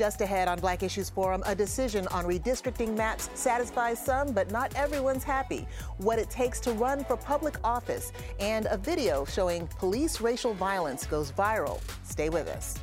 Just ahead on Black Issues Forum, a decision on redistricting maps satisfies some, but not everyone's happy. What it takes to run for public office, and a video showing police racial violence goes viral. Stay with us.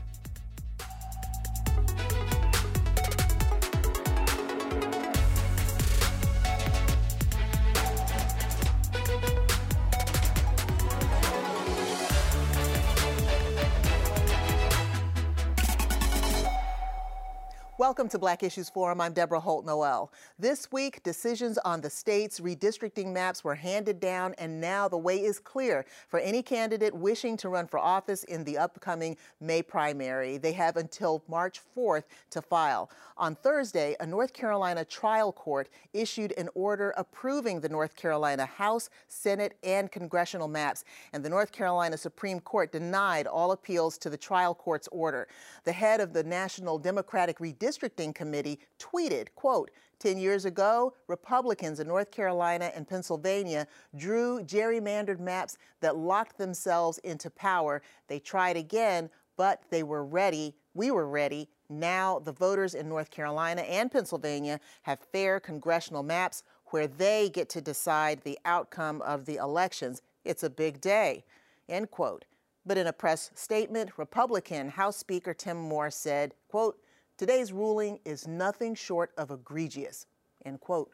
Welcome to Black Issues Forum. I'm Deborah Holt Noel. This week, decisions on the state's redistricting maps were handed down, and now the way is clear for any candidate wishing to run for office in the upcoming May primary. They have until March 4th to file. On Thursday, a North Carolina trial court issued an order approving the North Carolina House, Senate, and congressional maps, and the North Carolina Supreme Court denied all appeals to the trial court's order. The head of the National Democratic Redistricting redistricting committee tweeted, quote, 10 years ago, Republicans in North Carolina and Pennsylvania drew gerrymandered maps that locked themselves into power. They tried again, but they were ready. We were ready. Now the voters in North Carolina and Pennsylvania have fair congressional maps where they get to decide the outcome of the elections. It's a big day. End quote. But in a press statement, Republican House Speaker Tim Moore said, quote, Today's ruling is nothing short of egregious, end quote.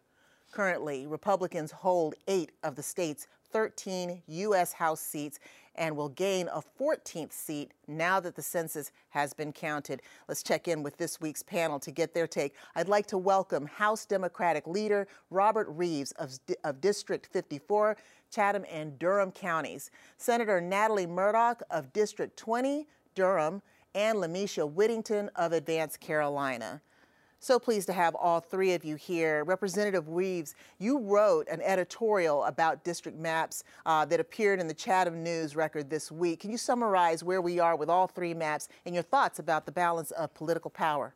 Currently, Republicans hold eight of the state's 13 U.S. House seats and will gain a 14th seat now that the census has been counted. Let's check in with this week's panel to get their take. I'd like to welcome House Democratic leader Robert Reives of, of District 54, Chatham and Durham counties, Senator Natalie Murdock of District 20, Durham, and Lamisha Whittington of Advance Carolina. So pleased to have all three of you here. Representative Reives, you wrote an editorial about district maps uh, that appeared in the Chatham News record this week. Can you summarize where we are with all three maps and your thoughts about the balance of political power?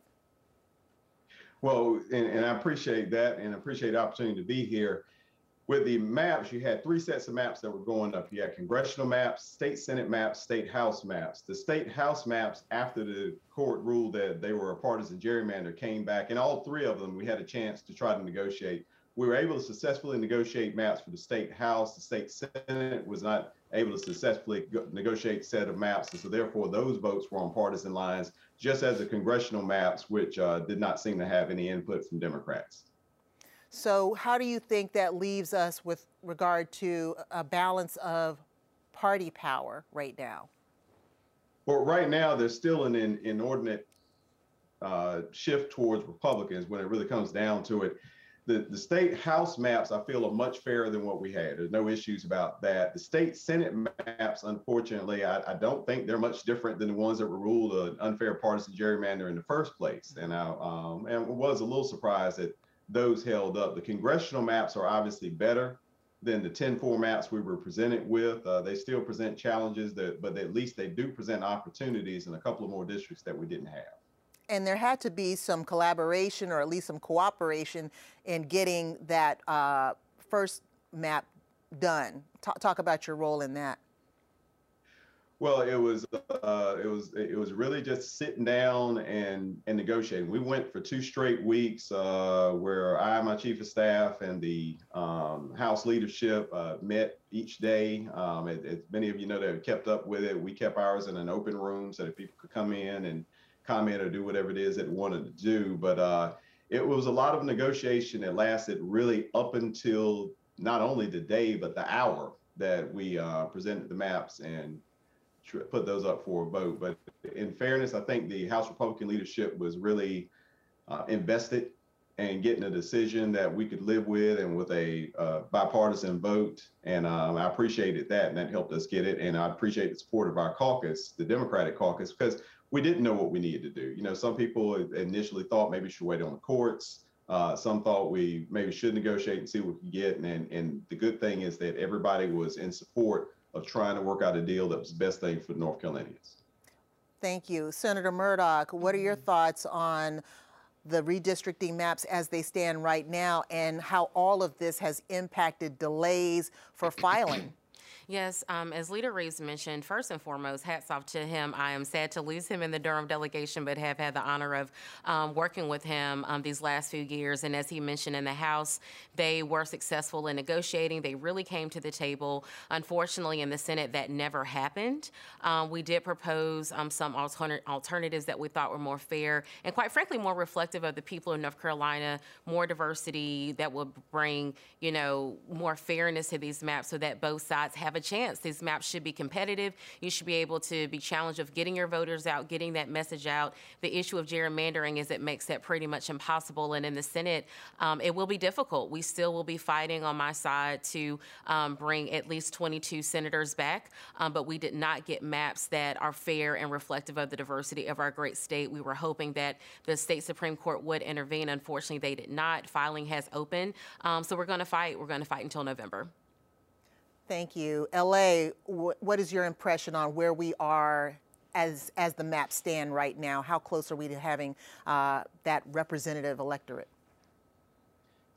Well, and, and I appreciate that and appreciate the opportunity to be here with the maps, you had three sets of maps that were going up. You had congressional maps, state senate maps, state house maps. The state house maps, after the court ruled that they were a partisan gerrymander, came back, and all three of them we had a chance to try to negotiate. We were able to successfully negotiate maps for the state house. The state senate was not able to successfully negotiate set of maps, and so therefore those votes were on partisan lines, just as the congressional maps, which uh, did not seem to have any input from Democrats. So, how do you think that leaves us with regard to a balance of party power right now? Well, right now, there's still an in, inordinate uh, shift towards Republicans when it really comes down to it. The, the state House maps, I feel, are much fairer than what we had. There's no issues about that. The state Senate maps, unfortunately, I, I don't think they're much different than the ones that were ruled an unfair partisan gerrymander in the first place. And I um, and was a little surprised that those held up. The congressional maps are obviously better than the 10 4 maps we were presented with. Uh, they still present challenges, that, but at least they do present opportunities in a couple of more districts that we didn't have. And there had to be some collaboration or at least some cooperation in getting that uh, first map done. T- talk about your role in that. Well, it was uh, it was it was really just sitting down and and negotiating. We went for two straight weeks uh, where I, my chief of staff, and the um, House leadership uh, met each day. Um, as, as many of you know that have kept up with it, we kept ours in an open room so that people could come in and comment or do whatever it is that wanted to do. But uh, it was a lot of negotiation that lasted really up until not only the day but the hour that we uh, presented the maps and put those up for a vote. But in fairness, I think the House Republican leadership was really uh, invested in getting a decision that we could live with and with a uh, bipartisan vote. And um, I appreciated that, and that helped us get it. And I appreciate the support of our caucus, the Democratic caucus, because we didn't know what we needed to do. You know, some people initially thought maybe we should wait on the courts. Uh, some thought we maybe should negotiate and see what we could get. And, and the good thing is that everybody was in support of trying to work out a deal that was the best thing for the North Carolinians. Thank you. Senator Murdock, what are your mm-hmm. thoughts on the redistricting maps as they stand right now and how all of this has impacted delays for filing? Yes, um, as Leader Reives mentioned, first and foremost, hats off to him. I am sad to lose him in the Durham delegation, but have had the honor of um, working with him um, these last few years. And as he mentioned in the House, they were successful in negotiating. They really came to the table. Unfortunately, in the Senate, that never happened. Um, we did propose um, some alter- alternatives that we thought were more fair and, quite frankly, more reflective of the people in North Carolina, more diversity that would bring, you know, more fairness to these maps so that both sides have a chance. These maps should be competitive. You should be able to be challenged of getting your voters out, getting that message out. The issue of gerrymandering is it makes that pretty much impossible. And in the Senate, um, it will be difficult. We still will be fighting on my side to um, bring at least 22 senators back, um, but we did not get maps that are fair and reflective of the diversity of our great state. We were hoping that the state Supreme Court would intervene. Unfortunately, they did not. Filing has opened. Um, so we're going to fight. We're going to fight until November. Thank you. LA, what is your impression on where we are as, as the maps stand right now? How close are we to having uh, that representative electorate?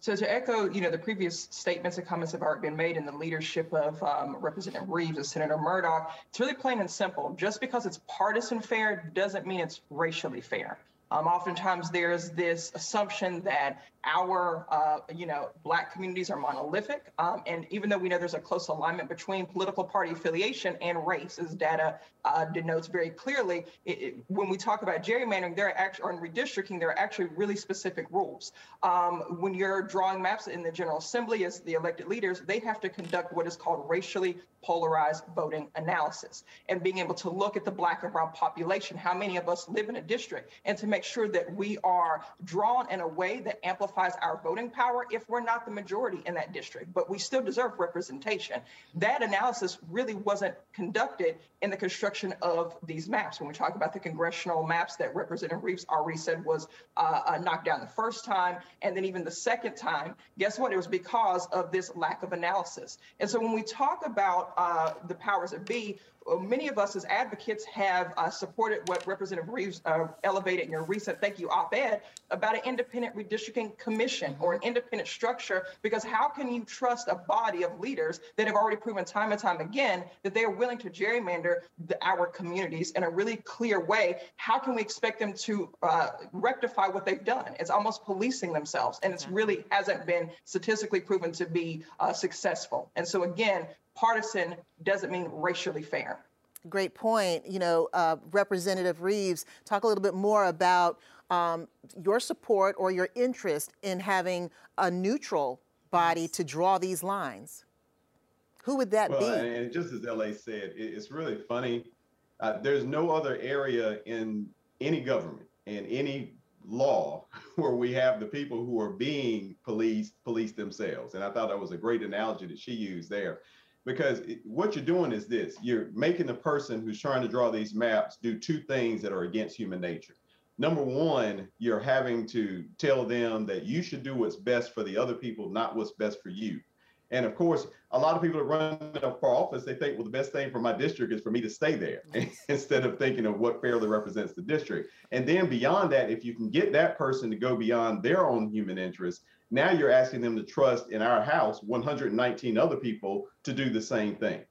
So to echo, you know, the previous statements and comments have already been made in the leadership of um, Representative Reives and Senator Murdock, it's really plain and simple. Just because it's partisan fair doesn't mean it's racially fair. Um, oftentimes there's this assumption that our, uh, you know, black communities are monolithic. Um, and even though we know there's a close alignment between political party affiliation and race, as data uh, denotes very clearly, it, it, when we talk about gerrymandering, there are actually, or in redistricting, there are actually really specific rules. Um, when you're drawing maps in the General Assembly as the elected leaders, they have to conduct what is called racially polarized voting analysis and being able to look at the black and brown population, how many of us live in a district, and to make sure that we are drawn in a way that amplifies our voting power if we're not the majority in that district, but we still deserve representation. That analysis really wasn't conducted in the construction of these maps. When we talk about the congressional maps that Representative Reives already said was uh, uh, knocked down the first time, and then even the second time, guess what? It was because of this lack of analysis. And so when we talk about uh, the powers that be, many of us as advocates have uh, supported what Representative Reives uh, elevated in your recent thank you op-ed about an independent redistricting commission or an independent structure, because how can you trust a body of leaders that have already proven time and time again that they are willing to gerrymander the, our communities in a really clear way? How can we expect them to uh, rectify what they've done? It's almost policing themselves, and it's really hasn't been statistically proven to be uh, successful. And so again, partisan doesn't mean racially fair. Great point. You know, uh, Representative Reives, talk a little bit more about um, your support or your interest in having a neutral body to draw these lines. Who would that well, be? And just as LA said, it's really funny. Uh, there's no other area in any government and any law where we have the people who are being policed police themselves. And I thought that was a great analogy that she used there because what you're doing is this you're making the person who's trying to draw these maps do two things that are against human nature. Number one you're having to tell them that you should do what's best for the other people not what's best for you. And of course a lot of people that run for office they think well the best thing for my district is for me to stay there instead of thinking of what fairly represents the district. And then beyond that if you can get that person to go beyond their own human interests now you're asking them to trust in our house 119 other people to do the same thing.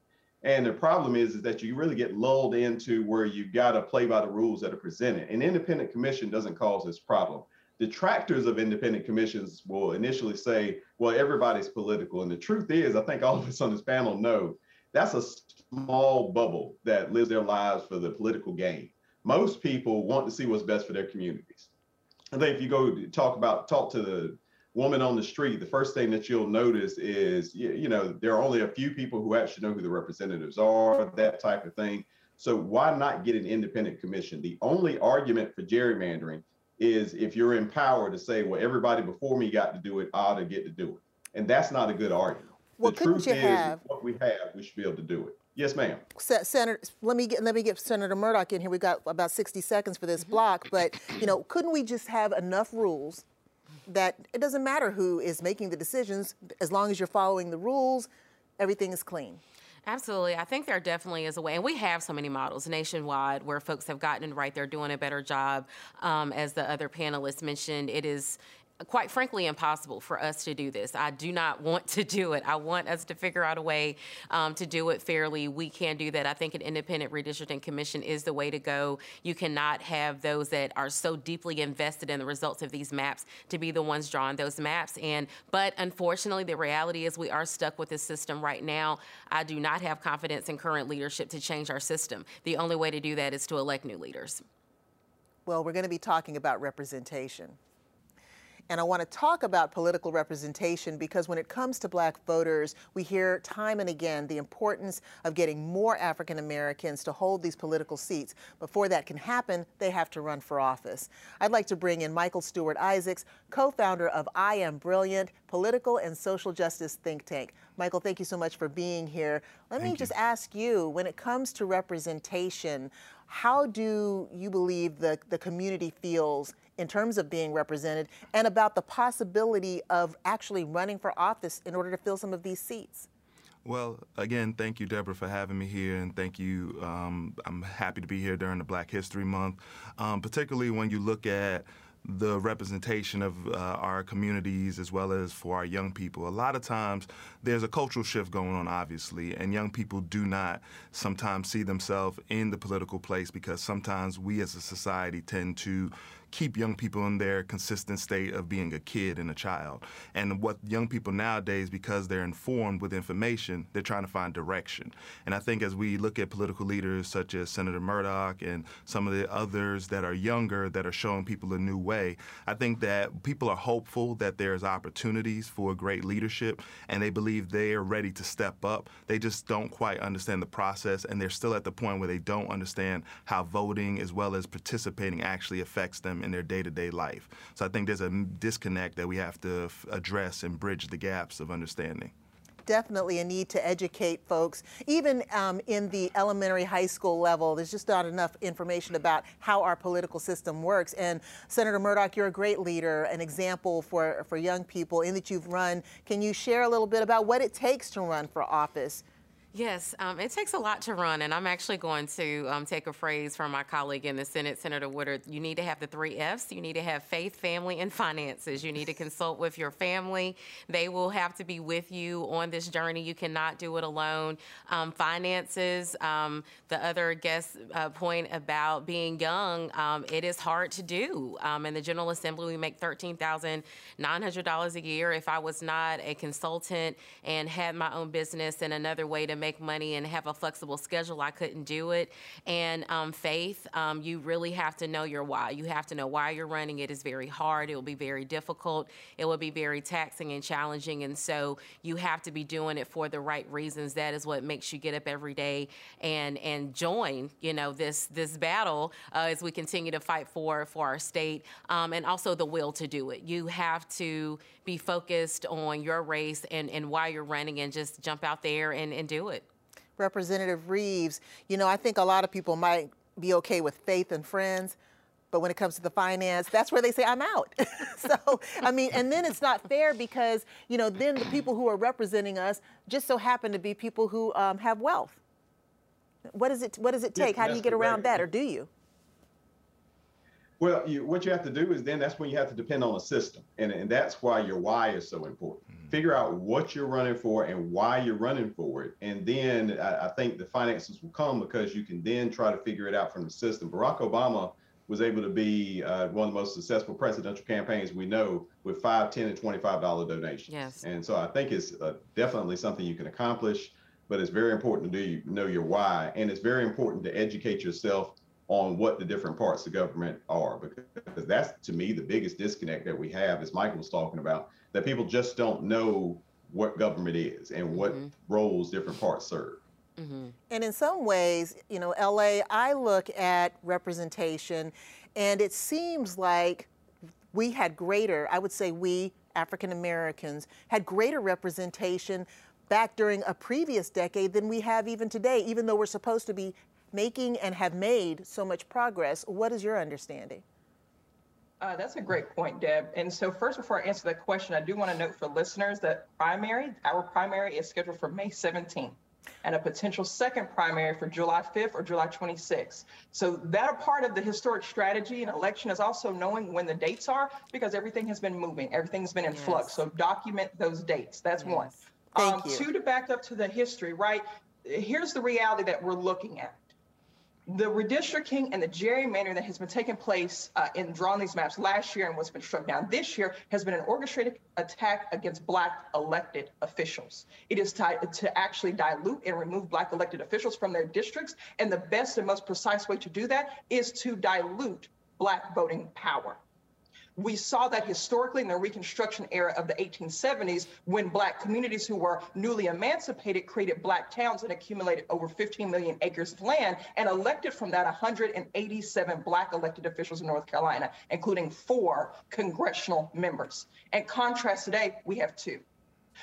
And the problem is, is that you really get lulled into where you've got to play by the rules that are presented. An independent commission doesn't cause this problem. Detractors of independent commissions will initially say, well, everybody's political. And the truth is, I think all of us on this panel know that's a small bubble that lives their lives for the political gain. Most people want to see what's best for their communities. I think if you go talk about talk to the woman on the street, the first thing that you'll notice is, you know, there are only a few people who actually know who the representatives are, that type of thing. So why not get an independent commission? The only argument for gerrymandering is if you're in power to say, well, everybody before me got to do it, I ought to get to do it. And that's not a good argument. Well, the truth is, have... what we have, we should be able to do it. Yes, ma'am. Senator, let me get let me get Senator Murdock in here. We've got about 60 seconds for this mm-hmm. block, but you know, couldn't we just have enough rules that it doesn't matter who is making the decisions, as long as you're following the rules, everything is clean. Absolutely. I think there definitely is a way, and we have so many models nationwide where folks have gotten it right. They're doing a better job. Um, as the other panelists mentioned, it is quite frankly impossible for us to do this. I do not want to do it. I want us to figure out a way um, to do it fairly. We can do that. I think an independent redistricting commission is the way to go. You cannot have those that are so deeply invested in the results of these maps to be the ones drawing those maps. And but unfortunately, the reality is we are stuck with this system right now. I do not have confidence in current leadership to change our system. The only way to do that is to elect new leaders. Well, we're going to be talking about representation. And I want to talk about political representation because when it comes to black voters, we hear time and again the importance of getting more African Americans to hold these political seats. Before that can happen, they have to run for office. I'd like to bring in Michael Stewart Isaacs, co founder of I Am Brilliant, political and social justice think tank. Michael, thank you so much for being here. Let thank me just ask you when it comes to representation, how do you believe the, the community feels in terms of being represented and about the possibility of actually running for office in order to fill some of these seats? Well, again, thank you, Deborah, for having me here, and thank you. Um, I'm happy to be here during the Black History Month, um, particularly when you look at the representation of uh, our communities as well as for our young people. A lot of times there's a cultural shift going on, obviously, and young people do not sometimes see themselves in the political place because sometimes we as a society tend to keep young people in their consistent state of being a kid and a child. And what young people nowadays, because they're informed with information, they're trying to find direction. And I think as we look at political leaders such as Senator Murdock and some of the others that are younger that are showing people a new way, I think that people are hopeful that there's opportunities for great leadership and they believe they are ready to step up. They just don't quite understand the process and they're still at the point where they don't understand how voting as well as participating actually affects them in their day to day life. So I think there's a disconnect that we have to f- address and bridge the gaps of understanding definitely a need to educate folks. Even um, in the elementary high school level, there's just not enough information about how our political system works. And Senator Murdock, you're a great leader, an example for, for young people in that you've run. Can you share a little bit about what it takes to run for office? Yes, um, it takes a lot to run, and I'm actually going to um, take a phrase from my colleague in the Senate, Senator Woodard. You need to have the three F's. You need to have faith, family, and finances. You need to consult with your family. They will have to be with you on this journey. You cannot do it alone. Um, finances, um, the other guest uh, point about being young, um, it is hard to do. Um, in the General Assembly, we make $13,900 a year. If I was not a consultant and had my own business and another way to make money and have a flexible schedule, I couldn't do it. And um, faith, um, you really have to know your why. You have to know why you're running. It is very hard. It will be very difficult. It will be very taxing and challenging. And so you have to be doing it for the right reasons. That is what makes you get up every day and and join, you know, this this battle uh, as we continue to fight for for our state, um, and also the will to do it. You have to be focused on your race and, and why you're running and just jump out there and, and do it. Representative Reives, you know, I think a lot of people might be okay with faith and friends, but when it comes to the finance, that's where they say, I'm out. so, I mean, and then it's not fair because, you know, then the people who are representing us just so happen to be people who um, have wealth. What does it, what does it take? Yeah, How do you get around that, or do you? Well, you, what you have to do is then that's when you have to depend on a system. And, and that's why your why is so important. Mm-hmm. Figure out what you're running for and why you're running for it. And then I, I, think the finances will come because you can then try to figure it out from the system. Barack Obama was able to be uh, one of the most successful presidential campaigns we know with five, ten, and twenty-five dollar donations. Yes. And so I think it's uh, definitely something you can accomplish, but it's very important to do you know your why, and it's very important to educate yourself on what the different parts of government are because that's to me the biggest disconnect that we have as michael was talking about that people just don't know what government is and what mm-hmm. roles different parts serve mm-hmm. and in some ways you know la i look at representation and it seems like we had greater i would say we african americans had greater representation back during a previous decade than we have even today, even though we're supposed to be making and have made so much progress. What is your understanding? Uh, that's a great point, Deb. And so, first, before I answer that question, I do want to note for listeners that primary, our primary is scheduled for May 17th. and a potential second primary for July 5th or July 26th. So that a part of the historic strategy and election is also knowing when the dates are because everything has been moving, everything's been in yes. flux. So document those dates. That's yes. one. Thank um, you. Two to back up to the history, right? Here's the reality that we're looking at the redistricting and the gerrymandering that has been taking place uh, in drawing these maps last year and what's been struck down this year has been an orchestrated attack against black elected officials. It is to actually dilute and remove black elected officials from their districts. And the best and most precise way to do that is to dilute black voting power. We saw that historically in the Reconstruction era of the 1870s when Black communities who were newly emancipated created Black towns and accumulated over 15 million acres of land and elected from that 187 Black elected officials in North Carolina, including four congressional members. In contrast today, we have two.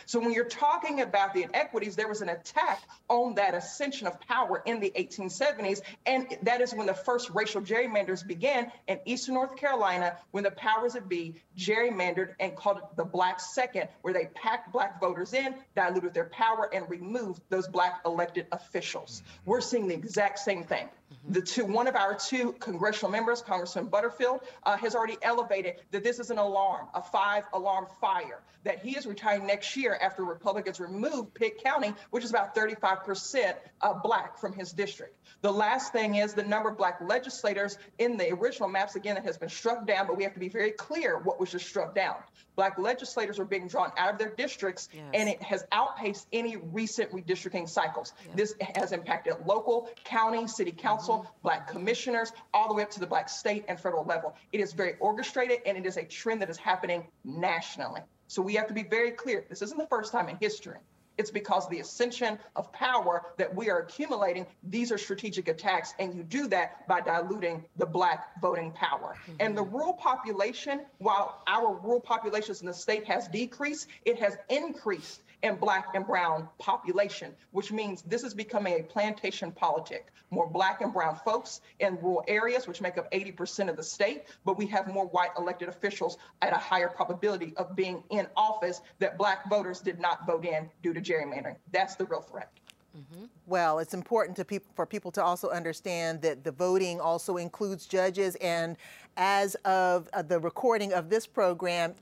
So when you're talking about the inequities, there was an attack on that ascension of power in the 1870s. And that is when the first racial gerrymanders began in Eastern North Carolina, when the powers that be gerrymandered and called it the Black Second, where they packed Black voters in, diluted their power, and removed those Black elected officials. We're seeing the exact same thing. Mm-hmm. The two, one of our two congressional members, Congressman Butterfield, uh, has already elevated that this is an alarm, a five alarm fire, that he is retiring next year after Republicans removed Pitt County, which is about 35% uh, black from his district. The last thing is the number of black legislators in the original maps, again, that has been struck down, but we have to be very clear what was just struck down. Black legislators are being drawn out of their districts, yes. and it has outpaced any recent redistricting cycles. This has impacted local, county, city council, mm-hmm. black commissioners, all the way up to the black state and federal level. It is very orchestrated, and it is a trend that is happening nationally. So we have to be very clear. This isn't the first time in history. It's because of the ascension of power that we are accumulating. These are strategic attacks, and you do that by diluting the Black voting power. Mm-hmm. And the rural population, while our rural populations in the state has decreased, it has increased and black and brown population, which means this is becoming a plantation politic. More black and brown folks in rural areas, which make up 80% of the state, but we have more white elected officials at a higher probability of being in office that black voters did not vote in due to gerrymandering. That's the real threat. Mm-hmm. Well, it's important to for people to also understand that the voting also includes judges, and as of uh, the recording of this program,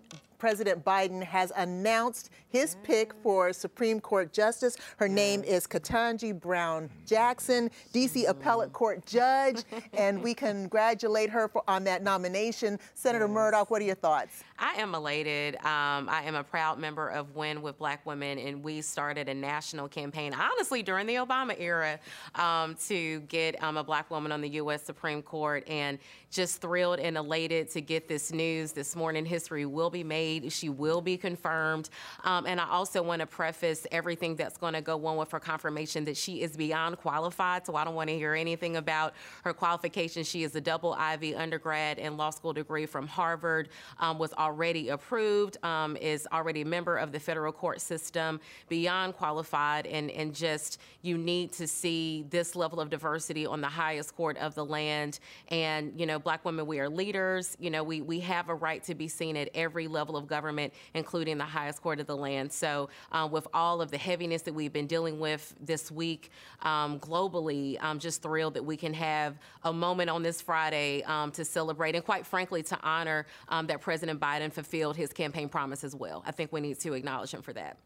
President Biden has announced his pick for Supreme Court Justice. Her name is Ketanji Brown Jackson, D.C. Appellate Court Judge, and we congratulate her for, on that nomination. Senator Murdock, what are your thoughts? I am elated. Um, I am a proud member of Win with Black Women, and we started a national campaign, honestly, during the Obama era, um, to get um, a black woman on the U.S. Supreme Court. And just thrilled and elated to get this news this morning. History will be made, she will be confirmed. Um, and I also want to preface everything that's going to go on with her confirmation that she is beyond qualified. So I don't want to hear anything about her qualifications. She is a double Ivy undergrad and law school degree from Harvard, um, was already approved, um, is already a member of the federal court system, beyond qualified, and, and just you need to see this level of diversity on the highest court of the land. And, you know, black women, we are leaders. You know, we, we have a right to be seen at every level of government, including the highest court of the land. So, um, with all of the heaviness that we've been dealing with this week um, globally, I'm just thrilled that we can have a moment on this Friday um, to celebrate and, quite frankly, to honor um, that President Biden Biden fulfilled his campaign promise as well. I think we need to acknowledge him for that.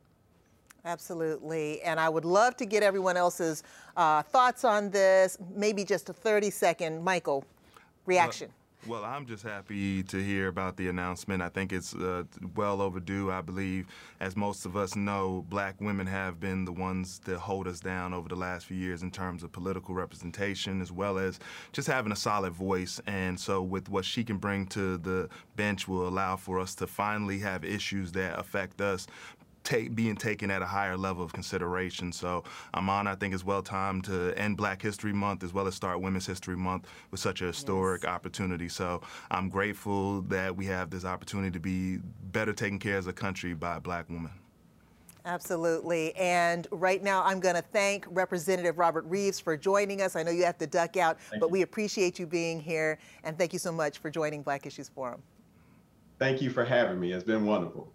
Absolutely. And I would love to get everyone else's uh, thoughts on this. Maybe just a 30 second, Michael, reaction. Well, I'm just happy to hear about the announcement. I think it's uh, well overdue. I believe, as most of us know, black women have been the ones that hold us down over the last few years in terms of political representation, as well as just having a solid voice. And so, with what she can bring to the bench, will allow for us to finally have issues that affect us take, being taken at a higher level of consideration. So I'm on, I think it's well timed to end Black History Month as well as start Women's History Month with such a historic yes. opportunity. So I'm grateful that we have this opportunity to be better taken care as a country by a black woman. Absolutely. And right now, I'm going to thank Representative Robert Reives for joining us. I know you have to duck out, thank but you. we appreciate you being here. And thank you so much for joining Black Issues Forum. Thank you for having me. It's been wonderful.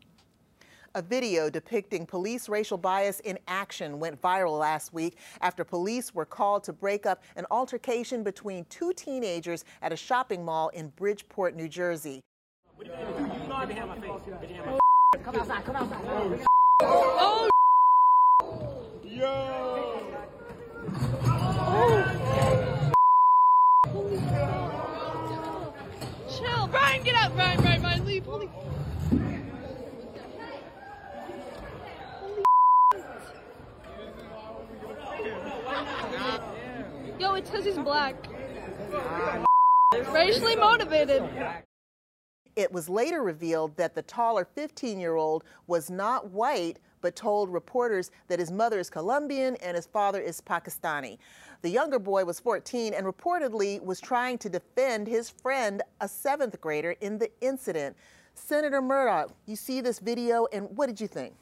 A video depicting police racial bias in action went viral last week after police were called to break up an altercation between two teenagers at a shopping mall in Bridgeport, New Jersey. Come outside, come outside. Chill, Brian, get out, Brian, Brian, Brian, leave. Yo, it's because he's black. Racially motivated. It was later revealed that the taller 15 year old was not white, but told reporters that his mother is Colombian and his father is Pakistani. The younger boy was 14 and reportedly was trying to defend his friend, a seventh grader, in the incident. Senator Murdock, you see this video, and what did you think?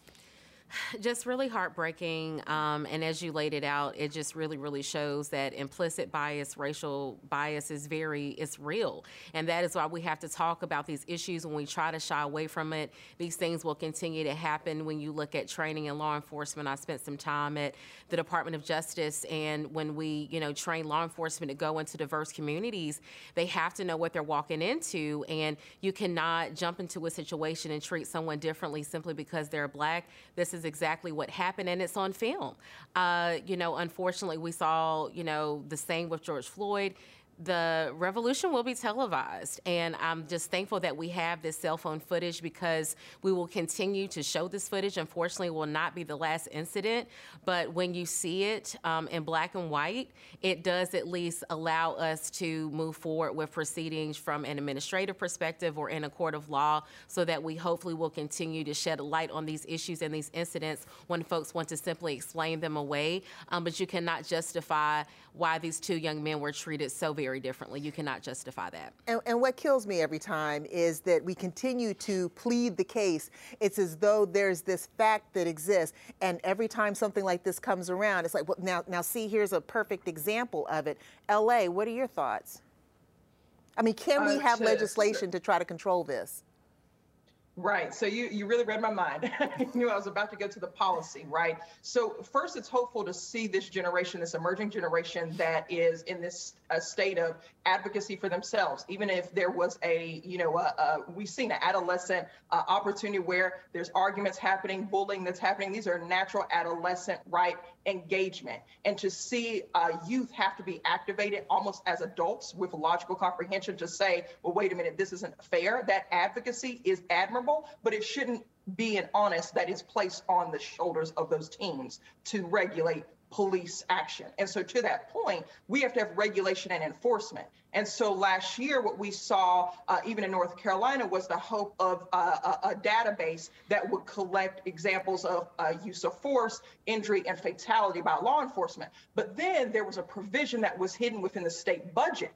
just really heartbreaking. Um, and as you laid it out, it just really, really shows that implicit bias, racial bias is very, it's real. And that is why we have to talk about these issues when we try to shy away from it. These things will continue to happen when you look at training in law enforcement. I spent some time at the Department of Justice, and when we, you know, train law enforcement to go into diverse communities, they have to know what they're walking into. And you cannot jump into a situation and treat someone differently simply because they're black. This is is exactly what happened, and it's on film. Uh, you know, unfortunately, we saw, you know, the same with George Floyd the revolution will be televised. And I'm just thankful that we have this cell phone footage because we will continue to show this footage. Unfortunately, it will not be the last incident, but when you see it um, in black and white, it does at least allow us to move forward with proceedings from an administrative perspective or in a court of law so that we hopefully will continue to shed light on these issues and these incidents when folks want to simply explain them away. Um, but you cannot justify why these two young men were treated so very differently. You cannot justify that. And, and, what kills me every time is that we continue to plead the case. It's as though there's this fact that exists, and every time something like this comes around, it's like, well, now, now see, here's a perfect example of it. L.A., what are your thoughts? I mean, can we uh, have legislation to try to control this? Right. So you you really read my mind. you knew I was about to go to the policy, right? So first, it's hopeful to see this generation, this emerging generation that is in this uh, state of advocacy for themselves. Even if there was a, you know, we've seen an adolescent uh, opportunity where there's arguments happening, bullying that's happening. These are natural adolescent right engagement, and to see uh, youth have to be activated almost as adults with logical comprehension to say, well, wait a minute, this isn't fair. That advocacy is admirable but it shouldn't be an onus that is placed on the shoulders of those teams to regulate police action. And so, to that point, we have to have regulation and enforcement. And so, last year, what we saw, uh, even in North Carolina, was the hope of uh, a, a, database that would collect examples of uh, use of force, injury, and fatality by law enforcement. But then there was a provision that was hidden within the state budget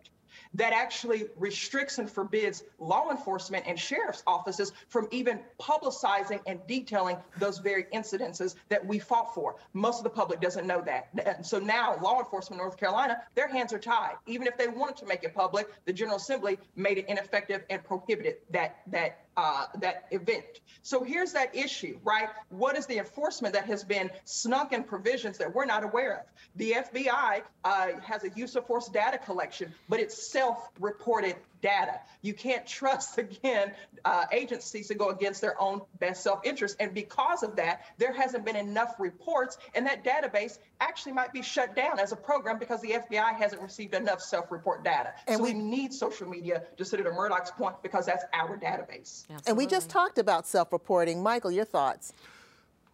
that actually restricts and forbids law enforcement and sheriff's offices from even publicizing and detailing those very incidences that we fought for. Most of the public doesn't know that. And so now law enforcement in North Carolina, their hands are tied. Even if they wanted to make it public, the General Assembly made it ineffective and prohibited that that uh, that event. So here's that issue, right? What is the enforcement that has been snuck in provisions that we're not aware of? The FBI uh, has a use of force data collection, but it's self-reported data. You can't trust, again, uh, agencies to go against their own best self interest. And because of that, there hasn't been enough reports, and that database actually might be shut down as a program because the FBI hasn't received enough self report data. And so we, we, need social media, to Senator Murdock's point, because that's our database. Absolutely. And we just talked about self reporting. Michael, your thoughts?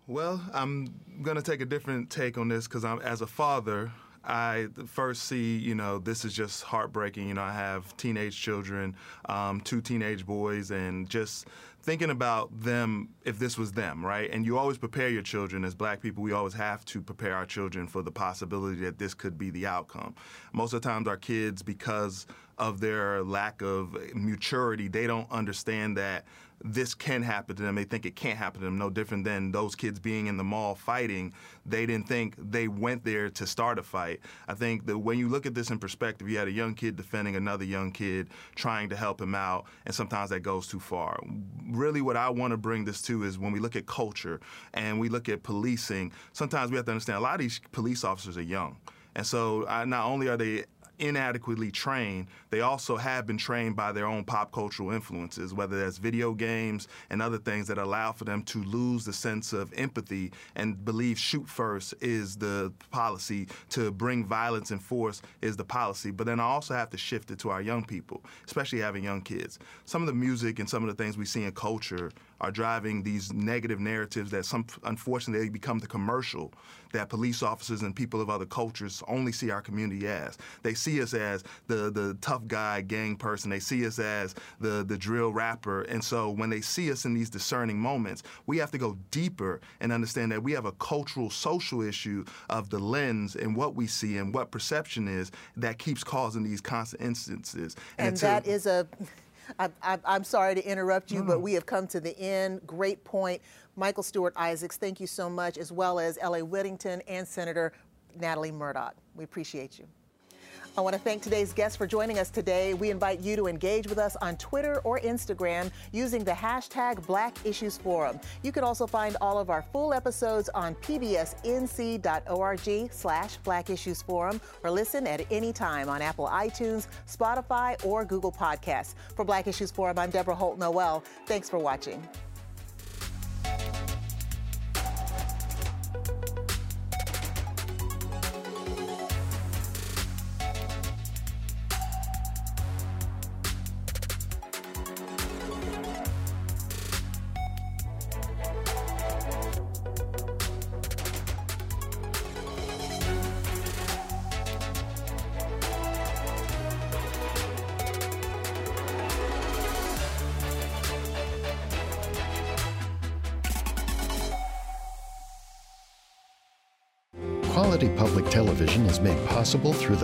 Well, I'm going to take a different take on this because I'm, as a father, I first see, you know, this is just heartbreaking. You know, I have teenage children, um, two teenage boys, and just thinking about them if this was them, right? And you always prepare your children as black people. We always have to prepare our children for the possibility that this could be the outcome. Most of the times, our kids, because of their lack of maturity, they don't understand that this can happen to them. They think it can't happen to them. No different than those kids being in the mall fighting. They didn't think they went there to start a fight. I think that when you look at this in perspective, you had a young kid defending another young kid, trying to help him out, and sometimes that goes too far. Really, what I want to bring this to is when we look at culture and we look at policing, sometimes we have to understand a lot of these police officers are young. And so, not only are they inadequately trained, they also have been trained by their own pop cultural influences, whether that's video games and other things that allow for them to lose the sense of empathy and believe shoot first is the policy, to bring violence and force is the policy. But then I also have to shift it to our young people, especially having young kids. Some of the music and some of the things we see in culture are driving these negative narratives that some unfortunately they become the commercial that police officers and people of other cultures only see our community as. They see us as the the tough guy gang person. They see us as the the drill rapper. And so when they see us in these discerning moments, we have to go deeper and understand that we have a cultural social issue of the lens and what we see and what perception is that keeps causing these constant instances. And, and that is a I, am sorry to interrupt you, no, but mm. we have come to the end. Great point. Michael Stewart Isaacs, thank you so much, as well as L.A. Whittington and Senator Natalie Murdock. We appreciate you. I want to thank today's guests for joining us today. We invite you to engage with us on Twitter or Instagram using the hashtag Black Issues Forum. You can also find all of our full episodes on pbsnc.org slash Black Issues Forum or listen at any time on Apple iTunes, Spotify, or Google Podcasts. For Black Issues Forum, I'm Deborah Holt Noel. Thanks for watching.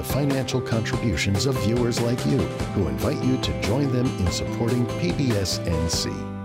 Financial contributions of viewers like you who invite you to join them in supporting PBS NC.